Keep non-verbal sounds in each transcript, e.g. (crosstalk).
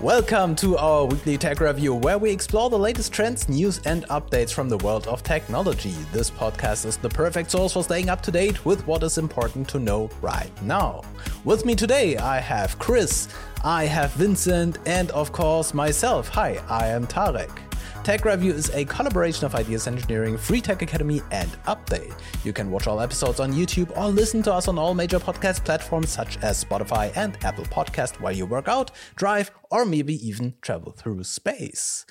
Welcome to our weekly tech review, where we explore the latest trends, news, and updates from the world of technology. This podcast is the perfect source for staying up to date with what is important to know right now. With me today, I have Chris, I have Vincent, and of course, myself. Hi, I am Tarek. Tech Review is a collaboration of Ideas Engineering, Free Tech Academy, and upday. You can watch all episodes on YouTube or listen to us on all major podcast platforms such as Spotify and Apple Podcast while you work out, drive, or maybe even travel through space.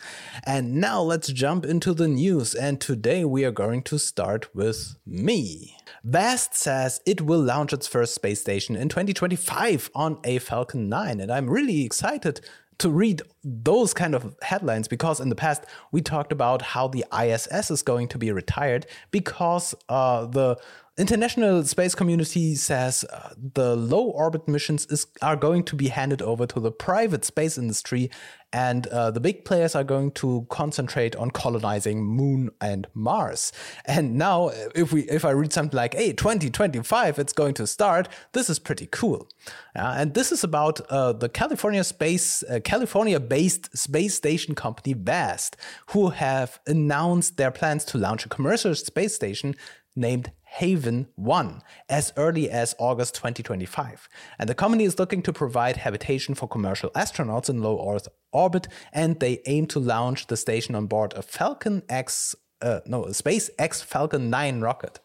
And now let's jump into the news. And today we are going to start with me. Vast says it will launch its first space station in 2025 on a Falcon 9, and I'm really excited to read those kind of headlines because in the past we talked about how the ISS is going to be retired because uh, the international space community says uh, the low orbit missions is, are going to be handed over to the private space industry and uh, the big players are going to concentrate on colonizing moon and mars. And now if we if i read something like hey 2025 it's going to start this is pretty cool. Uh, and this is about uh, the california space uh, california based space station company vast who have announced their plans to launch a commercial space station named Haven 1 as early as August 2025. And the company is looking to provide habitation for commercial astronauts in low Earth orbit, and they aim to launch the station on board a Falcon X, uh, no, a SpaceX Falcon 9 rocket.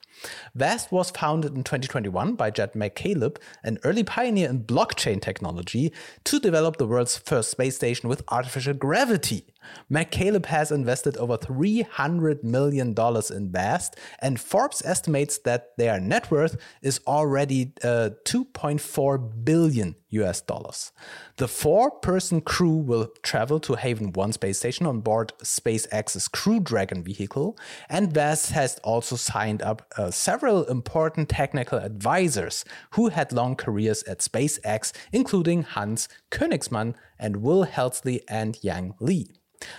Vast was founded in 2021 by Jed McCaleb, an early pioneer in blockchain technology, to develop the world's first space station with artificial gravity. McCaleb has invested over $300 million in Vast, and Forbes estimates that their net worth is already uh, 2.4 billion US dollars. The four person crew will travel to Haven 1 space station on board SpaceX's Crew Dragon vehicle, and Vast has also signed up uh, several important technical advisors who had long careers at SpaceX, including Hans Koenigsmann and Will Heltsley and Yang Li.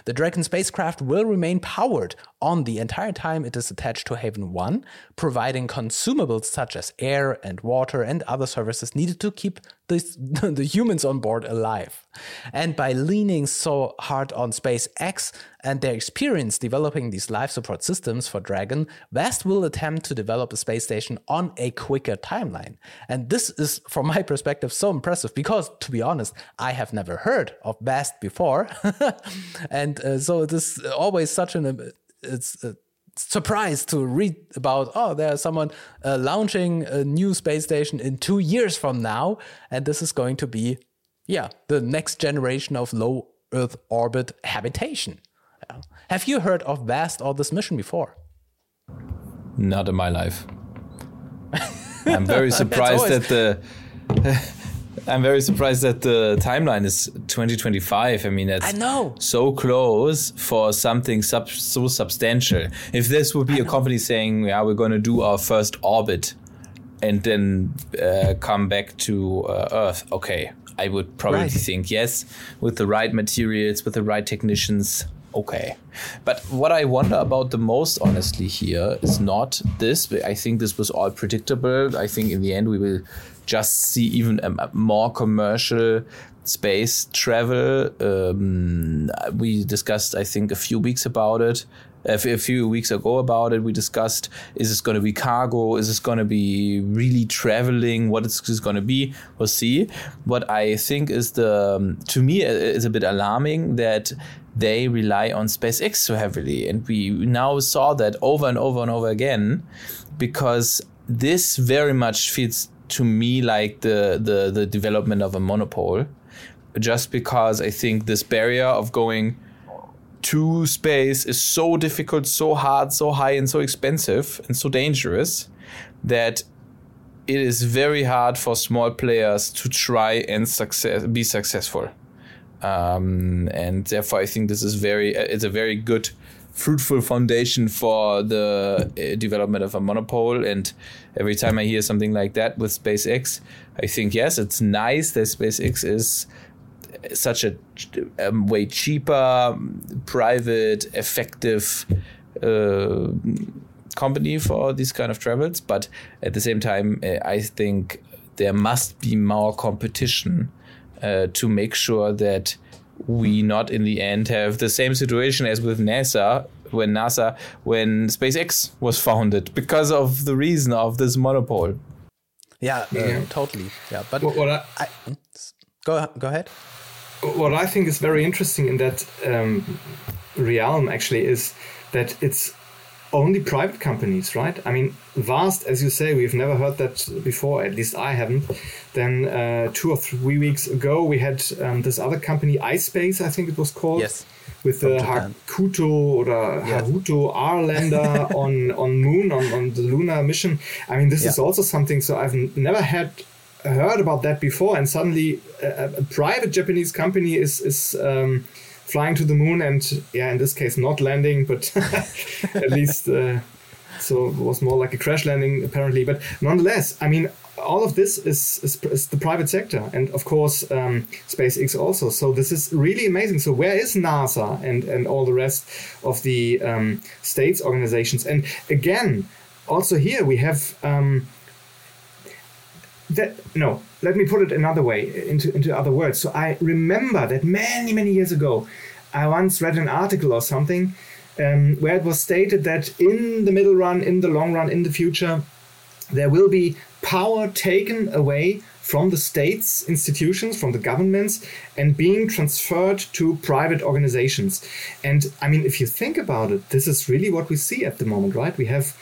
The Dragon spacecraft will remain powered on the entire time it is attached to Haven 1, providing consumables such as air and water and other services needed to keep this, (laughs) the humans on board alive. And by leaning so hard on SpaceX and their experience developing these life support systems for Dragon, Vast will attempt to develop a space station on a quicker timeline. And this is, from my perspective, so impressive because, to be honest, I have never heard of Vast before. (laughs) and uh, so it is always such an it's a surprise to read about oh there's someone uh, launching a new space station in two years from now. And this is going to be yeah the next generation of low earth orbit habitation. Have you heard of vast or this mission before? Not in my life. I'm very (laughs) surprised that the (laughs) I'm very surprised that the timeline is 2025. I mean, that's I know. so close for something sub- so substantial. If this would be a company saying, "Yeah, we're going to do our first orbit," and then uh, come back to uh, Earth, okay, I would probably right. think yes, with the right materials, with the right technicians. Okay. But what I wonder about the most, honestly, here is not this. I think this was all predictable. I think in the end, we will just see even a, more commercial space travel. Um, we discussed, I think, a few weeks about it. A few weeks ago about it, we discussed: is this going to be cargo? Is this going to be really traveling? What is this going to be? We'll see. What I think is the, um, to me, is a bit alarming that they rely on SpaceX so heavily, and we now saw that over and over and over again, because this very much feels to me like the the the development of a monopole. Just because i think this barrier of going to space is so difficult so hard so high and so expensive and so dangerous that it is very hard for small players to try and success be successful um, and therefore i think this is very it's a very good fruitful foundation for the uh, development of a monopole. And every time I hear something like that with SpaceX, I think, yes, it's nice that SpaceX is such a, way cheaper, private, effective uh, company for these kind of travels. But at the same time, uh, I think there must be more competition uh, to make sure that we not in the end have the same situation as with NASA when NASA when SpaceX was founded because of the reason of this monopoly. Yeah, uh, yeah. totally. Yeah, but what, what I, I, go go ahead. What I think is very interesting in that um, realm actually is that it's only private companies, right? I mean, vast, as you say, we've never heard that before. At least I haven't. Then uh, two or three weeks ago, we had um, this other company, iSpace, I think it was called. Yes. With the Hakuto or yes. Hakuto R lander (laughs) on on Moon on, on the lunar mission. I mean, this yeah. is also something. So I've never had heard about that before, and suddenly a, a private Japanese company is is um, flying to the moon and yeah in this case not landing but (laughs) at least uh, so it was more like a crash landing apparently but nonetheless i mean all of this is, is, is the private sector and of course um, SpaceX also. So this is really amazing. So where is NASA and, and all the rest of the um, states organizations? And again, also here we have um, that no let me put it another way into into other words. So i remember that many many years ago i once read an article or something um, where it was stated that in the middle run in the long run in the future there will be power taken away from the states institutions from the governments and being transferred to private organizations. And i mean if you think about it this is really what we see at the moment right? We have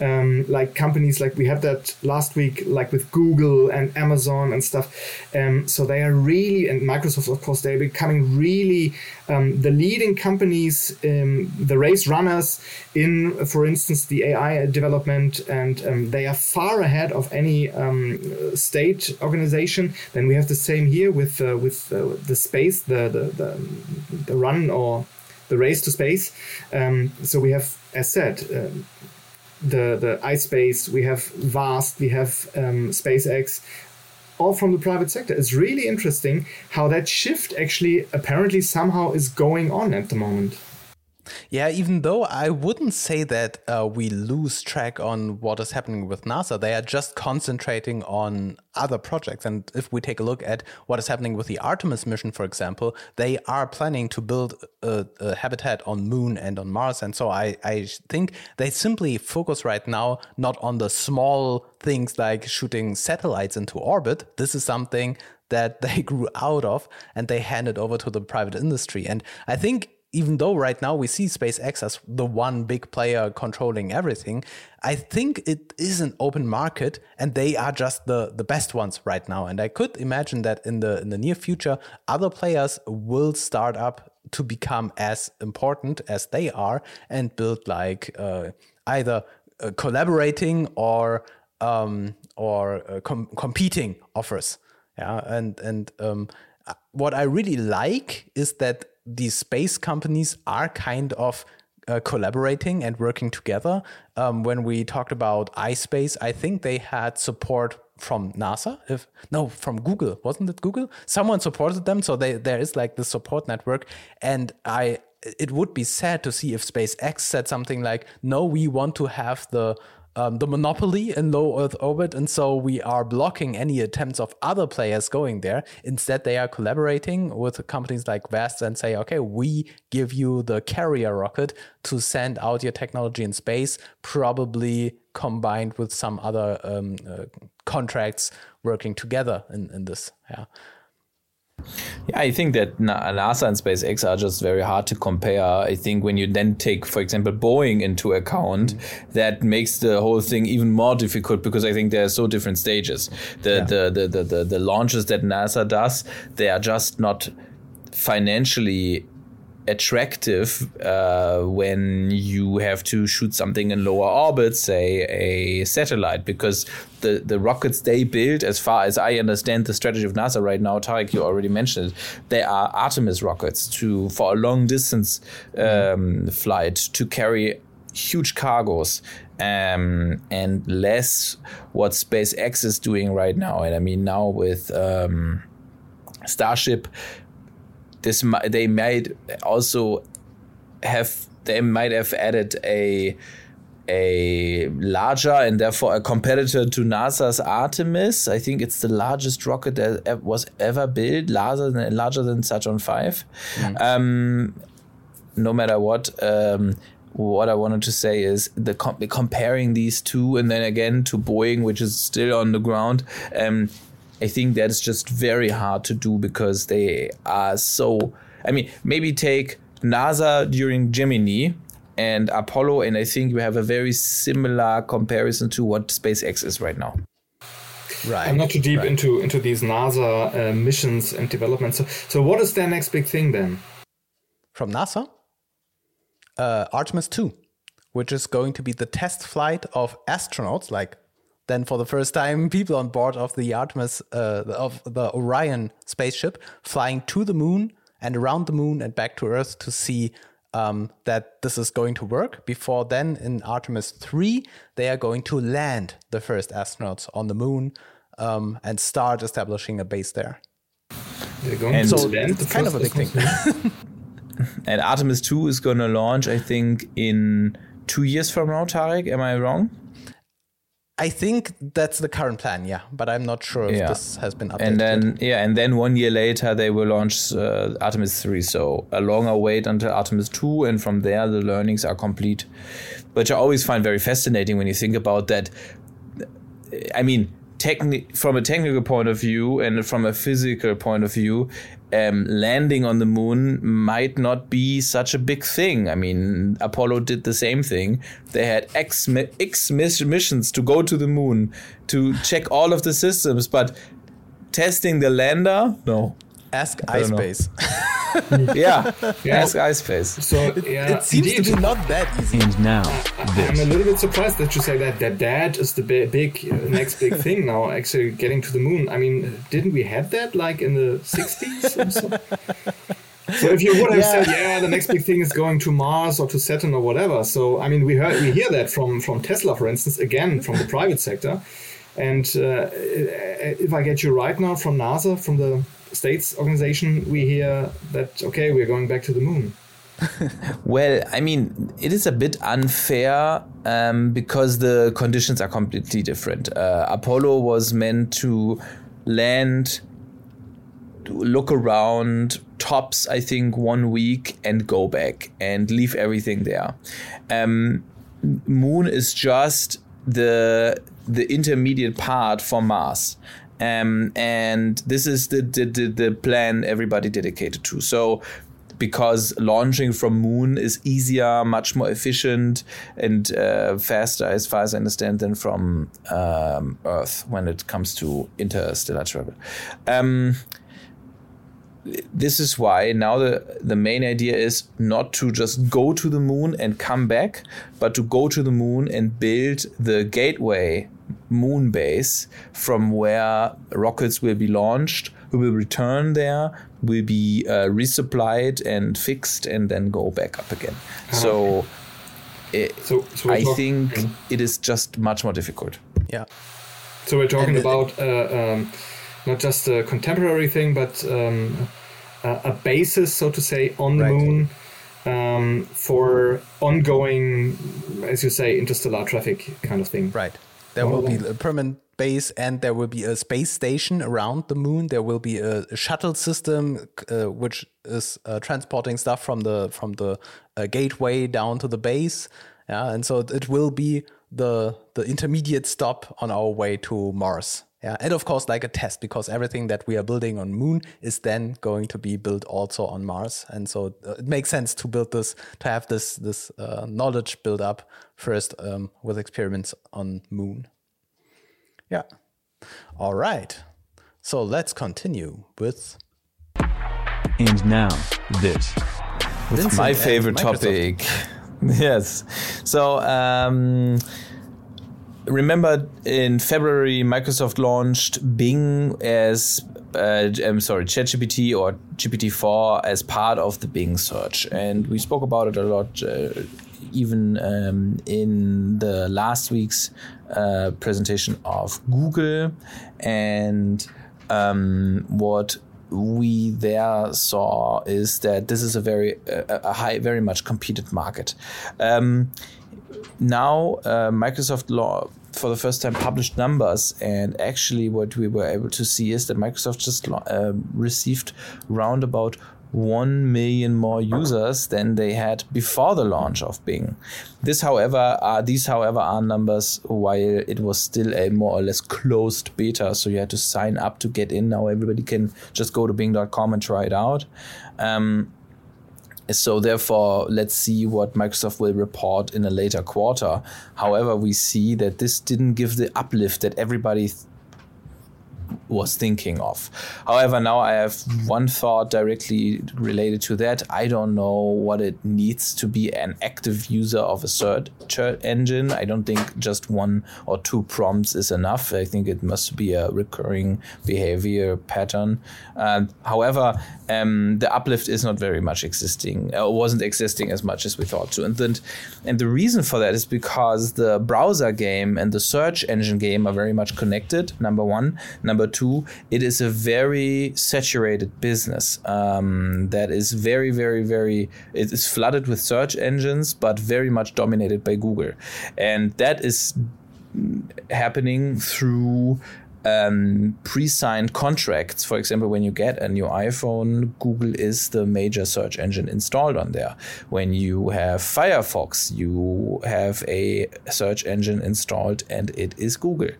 um, like companies like we had that last week, like with Google and Amazon and stuff. Um, so they are really, and Microsoft, of course, they're becoming really um, the leading companies, um, the race runners in, for instance, the AI development, and um, they are far ahead of any um, state organization. Then we have the same here with uh, with uh, the space, the, the the the run or the race to space. so we have, as said the the iSpace, we have Vast, we have um, SpaceX, all from the private sector. It's really interesting how that shift actually apparently somehow is going on at the moment. Yeah, even though I wouldn't say that uh, we lose track on what is happening with NASA, they are just concentrating on other projects. And if we take a look at what is happening with the Artemis mission, for example, they are planning to build a, a habitat on Moon and on Mars. And so I, I think they simply focus right now not on the small things like shooting satellites into orbit. This is something that (laughs) they grew out of and they handed over to the private industry. And I think even though right now we see SpaceX as the one big player controlling everything, I think it is an open market and they are just the, the best ones right now. And I could imagine that in the in the near future, other players will start up to become as important as they are and build like uh, either uh, collaborating or um, or uh, com competing offers. Yeah, and and um, uh, what I really like is that these space companies are kind of uh, collaborating and working together. Um, when we talked about iSpace, I think they had support from NASA. If no, from Google, wasn't it Google? Someone supported them, so they, there is like the support network. And I, it would be sad to see if SpaceX said something like, "No, we want to have the um, the monopoly in low Earth orbit, and so we are blocking any attempts of other players going there. Instead, they are collaborating with companies like Vast and say, okay, we give you the carrier rocket to send out your technology in space, probably combined with some other um, uh, contracts working together in, in this. Yeah. Yeah, I think that NASA and SpaceX are just very hard to compare. I think when you then take, for example, Boeing into account, mm-hmm. that makes the whole thing even more difficult because I think there are so different stages. The, yeah. the, the, the, the, the launches that NASA does, they are just not financially attractive uh, when you have to shoot something in lower orbit, say a satellite, because the, the rockets they build, as far as I understand the strategy of NASA right now, Tarek, you already mentioned it, they are Artemis rockets to for a long distance um, flight to carry huge cargos um, and less what SpaceX is doing right now. And I mean, now with um, Starship, this they might also have they might have added a a larger and therefore a competitor to NASA's Artemis. I think it's the largest rocket that was ever built, larger than larger than Saturn V. Mm. Um, no matter what. Um, what I wanted to say is the comparing these two and then again to Boeing, which is still on the ground. Um, I think that is just very hard to do because they are so. I mean, maybe take NASA during Gemini and Apollo, and I think we have a very similar comparison to what SpaceX is right now. Right. I'm not too deep right. into into these NASA uh, missions and developments. So, so what is their next big thing then? From NASA, uh, Artemis 2, which is going to be the test flight of astronauts, like then for the first time, people on board of the Artemis uh, of the Orion spaceship flying to the moon and around the moon and back to Earth to see um, that this is going to work. Before then, in Artemis 3, they are going to land the first astronauts on the moon um, and start establishing a base there. They're going and so land it's kind of a big thing. (laughs) and Artemis 2 is going to launch, I think, in two years from now, Tarek. Am I wrong? I think that's the current plan, yeah, but I'm not sure if yeah. this has been updated. And then, yeah, and then one year later they will launch uh, Artemis 3. So a longer wait until Artemis 2, and from there the learnings are complete. Which I always find very fascinating when you think about that. I mean, techni- from a technical point of view and from a physical point of view, um, landing on the moon might not be such a big thing. I mean, Apollo did the same thing. They had X, X missions to go to the moon to check all of the systems, but testing the lander, no. Ask iSpace. (laughs) yeah, (laughs) yeah, ask iSpace. So yeah, it seems indeed. to be not that easy. And now, this. I'm a little bit surprised that you say that that that is the big, big uh, next big (laughs) thing now. Actually, getting to the moon. I mean, didn't we have that like in the '60s? so? so if you would have yeah. said, yeah, the next big thing is going to Mars or to Saturn or whatever. So I mean, we heard we hear that from from Tesla, for instance, again from the private sector. And uh, if I get you right now from NASA, from the states organization, we hear that okay, we're going back to the moon. (laughs) well, I mean, it is a bit unfair um, because the conditions are completely different. Uh, Apollo was meant to land, to look around, tops, I think, one week and go back and leave everything there. Um, Moon is just the the intermediate part for Mars. Um, and this is the, the, the, the plan everybody dedicated to. So because launching from moon is easier, much more efficient, and uh, faster, as far as I understand, than from um, Earth when it comes to interstellar travel. Um, this is why now the, the main idea is not to just go to the moon and come back, but to go to the moon and build the gateway moon base from where rockets will be launched, we will return there, will be uh, resupplied and fixed, and then go back up again. Ah, so, okay. it, so, so I think it is just much more difficult. Yeah. So we're talking and about uh, um, not just a contemporary thing, but um, a, a, basis, so to say, on the right. moon. Um, for ongoing, as you say, interstellar traffic kind of thing. Right. There will be a permanent base and there will be a space station around the moon. There will be a, a shuttle system uh, which is uh, transporting stuff from the from the uh, gateway down to the base. Yeah, and so it will be the the intermediate stop on our way to Mars. Yeah, and of course, like a test, because everything that we are building on Moon is then going to be built also on Mars, and so uh, it makes sense to build this, to have this this uh, knowledge build up first um, with experiments on Moon. Yeah. All right. So let's continue with. And now this. With my favorite topic. (laughs) yes. So. Um, remember in February, Microsoft launched Bing as uh, I'm sorry, ChatGPT or GPT-4 as part of the Bing search, and we spoke about it a lot, uh, even um, in the last week's uh, presentation of Google, and um, what we there saw is that this is a very a high, very much competed market. Um, now uh, Microsoft law for the first time published numbers, and actually, what we were able to see is that Microsoft just uh, received round about 1 million more users than they had before the launch of Bing. This, however, are these, however, are numbers while it was still a more or less closed beta, so you had to sign up to get in. Now everybody can just go to Bing.com and try it out. Um, so therefore, let's see what Microsoft will report in a later quarter. However, we see that this didn't give the uplift that everybody was thinking of. However, now I have one thought directly related to that. I don't know what it needs to be an active user of a search engine. I don't think just one or two prompts is enough. I think it must be a recurring behavior pattern. Uh, however, um, the uplift is not very much existing, uh, wasn't existing as much as we thought to. And, then, and the reason for that is because the browser game and the search engine game are very much connected, number one. Number two, it is a very saturated business um, that is very, very, very, it is flooded with search engines, but very much dominated by Google. And that is happening through um, pre-signed contracts. For example, when you get a new iPhone, Google is the major search engine installed on there. When you have Firefox, you have a search engine installed, and it is Google.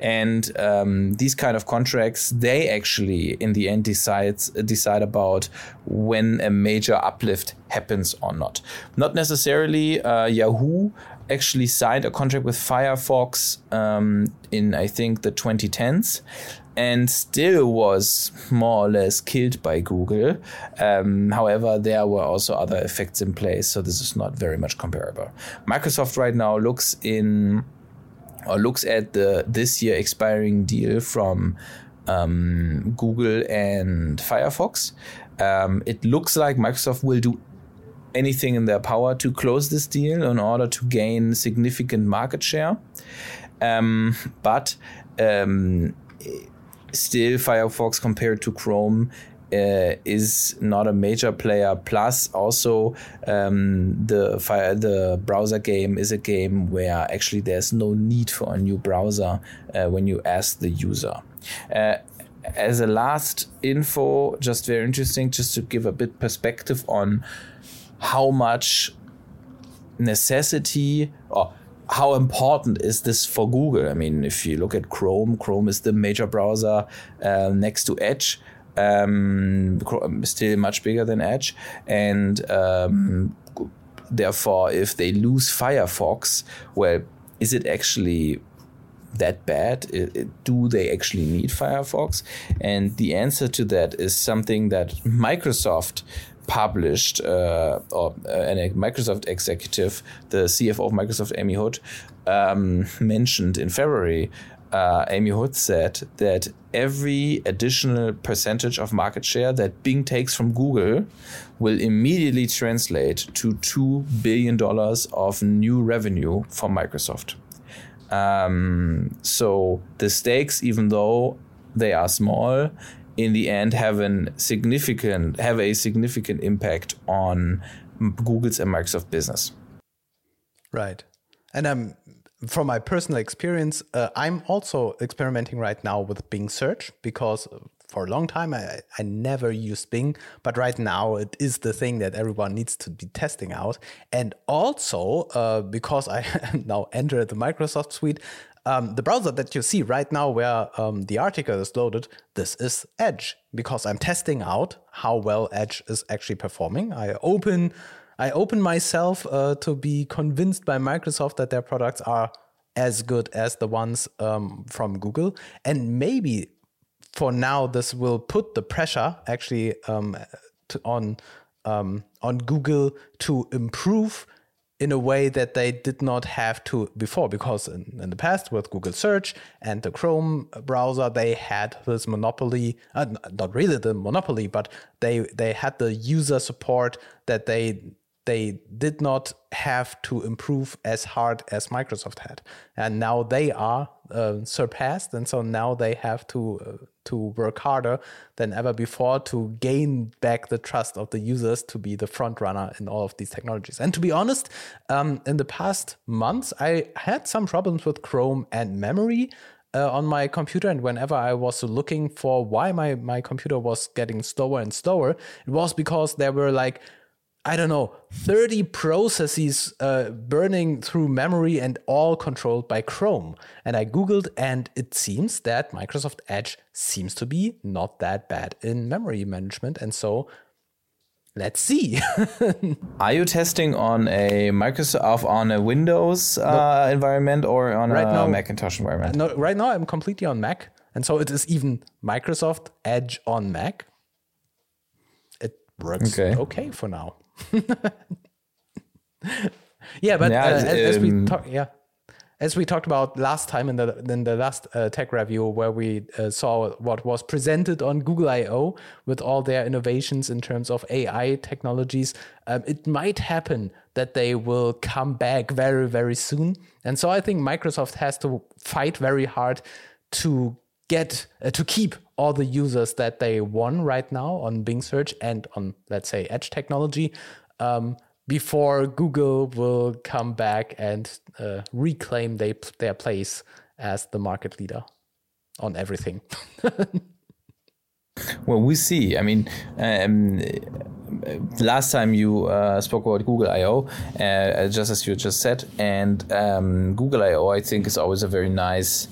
And um, these kind of contracts, they actually in the end decides decide about when a major uplift happens or not. Not necessarily uh, Yahoo actually signed a contract with Firefox um, in, I think, the 2010s and still was more or less killed by Google. Um, however, there were also other effects in place, so this is not very much comparable. Microsoft right now looks in or looks at the this year expiring deal from um, Google and Firefox. Um, it looks like Microsoft will do anything in their power to close this deal in order to gain significant market share. Um, but um, still, Firefox compared to Chrome uh, is not a major player. Plus, also um, the fire, the browser game is a game where actually there's no need for a new browser uh, when you ask the user. Uh, as a last info, just very interesting, just to give a bit perspective on how much necessity or how important is this for Google? I mean, if you look at Chrome, Chrome is the major browser uh, next to Edge, um, still much bigger than Edge, and um, therefore, if they lose Firefox, well, is it actually that bad? Do they actually need Firefox? And the answer to that is something that Microsoft published, uh, or uh, a Microsoft executive, the CFO of Microsoft, Amy Hood, um, mentioned in February. Uh, Amy Hood said that every additional percentage of market share that Bing takes from Google will immediately translate to $2 billion of new revenue for Microsoft. Um, so the stakes, even though they are small, in the end have a significant have a significant impact on Google's and Microsoft business. Right, and um, from my personal experience, uh, I'm also experimenting right now with Bing search because for a long time I, I never used Bing, but right now it is the thing that everyone needs to be testing out. And also uh, because I (laughs) now entered the Microsoft suite, um, the browser that you see right now where um, the article is loaded, this is Edge because I'm testing out how well Edge is actually performing. I open, I open myself uh, to be convinced by Microsoft that their products are as good as the ones um, from Google, and maybe for now this will put the pressure actually um, to, on um, on Google to improve in a way that they did not have to before because in, in, the past with google search and the chrome browser they had this monopoly uh, not really the monopoly but they they had the user support that they they did not have to improve as hard as Microsoft had, and now they are uh, surpassed, and so now they have to uh, to work harder than ever before to gain back the trust of the users to be the front runner in all of these technologies. And to be honest, um, in the past months, I had some problems with Chrome and memory. Uh, on my computer and whenever i was looking for why my, my computer was getting slower and slower it was because there were like I don't know, 30 processes uh, burning through memory and all controlled by Chrome. And I Googled, and it seems that Microsoft Edge seems to be not that bad in memory management. And so let's see. (laughs) Are you testing on a Microsoft, on a Windows uh, no. environment or on right a now, Macintosh environment? No, right now I'm completely on Mac. And so it is even Microsoft Edge on Mac. It works okay, okay for now. (laughs) yeah, but yeah, uh, as, um, as, we talk, yeah, as we talked about last time in the in the last uh, tech review, where we uh, saw what was presented on Google I/O with all their innovations in terms of AI technologies, um, it might happen that they will come back very very soon. And so I think Microsoft has to fight very hard to get uh, to keep all the users that they won right now on Bing search and on let's say Edge technology um, before Google will come back and uh, reclaim they, their place as the market leader on everything. (laughs) well, we see. I mean, um, last time you uh, spoke about Google I/O, uh, just as you just said, and um, Google I/O, I think, is always a very nice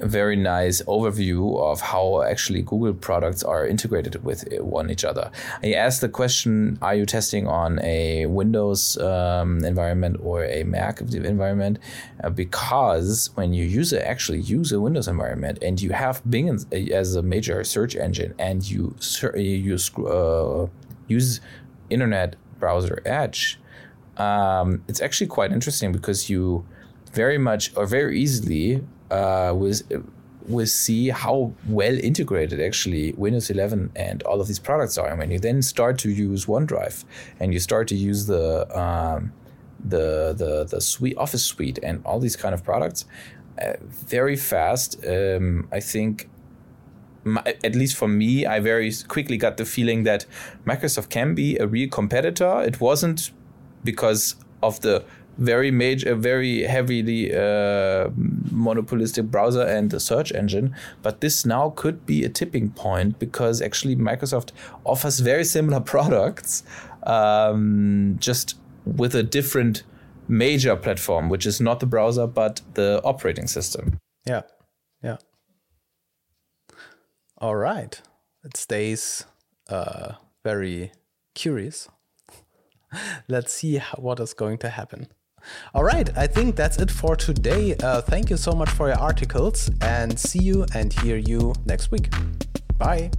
very nice overview of how actually Google products are integrated with one each other. He asked the question Are you testing on a Windows um, environment or a Mac environment? Uh, because when you use actually use a Windows environment and you have Bing as a major search engine and you, you uh, use Internet browser Edge, um, it's actually quite interesting because you very much or very easily uh, with see how well integrated actually Windows 11 and all of these products are. And when you then start to use OneDrive and you start to use the um, the the the suite Office suite and all these kind of products, uh, very fast. Um, I think. My, at least for me, I very quickly got the feeling that Microsoft can be a real competitor. It wasn't because of the very major, very heavily uh, monopolistic browser and search engine. But this now could be a tipping point because actually Microsoft offers very similar (laughs) products, um, just with a different major platform, which is not the browser but the operating system. Yeah, yeah. All right, it stays uh, very curious. (laughs) Let's see what is going to happen. All right, I think that's it for today. Uh, thank you so much for your articles and see you and hear you next week. Bye.